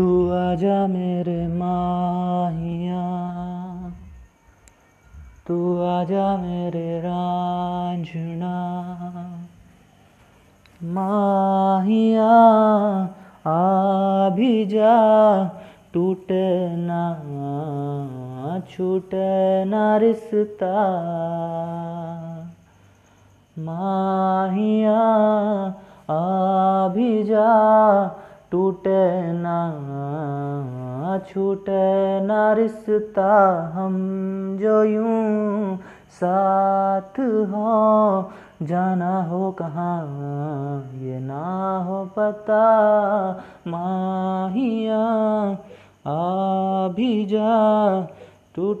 तू आजा मेरे माहिया। तू आजा मेरे रांझना। माहिया, आ भी जा, टूटे ना, छूटे ना रिश्ता। माहिया, आ भी जा टूटे ना, छूटे ना रिश्ता हम जो यूँ साथ हो। जाना हो कहाँ, ये ना हो पता। माहिया, आ भी जा, टूट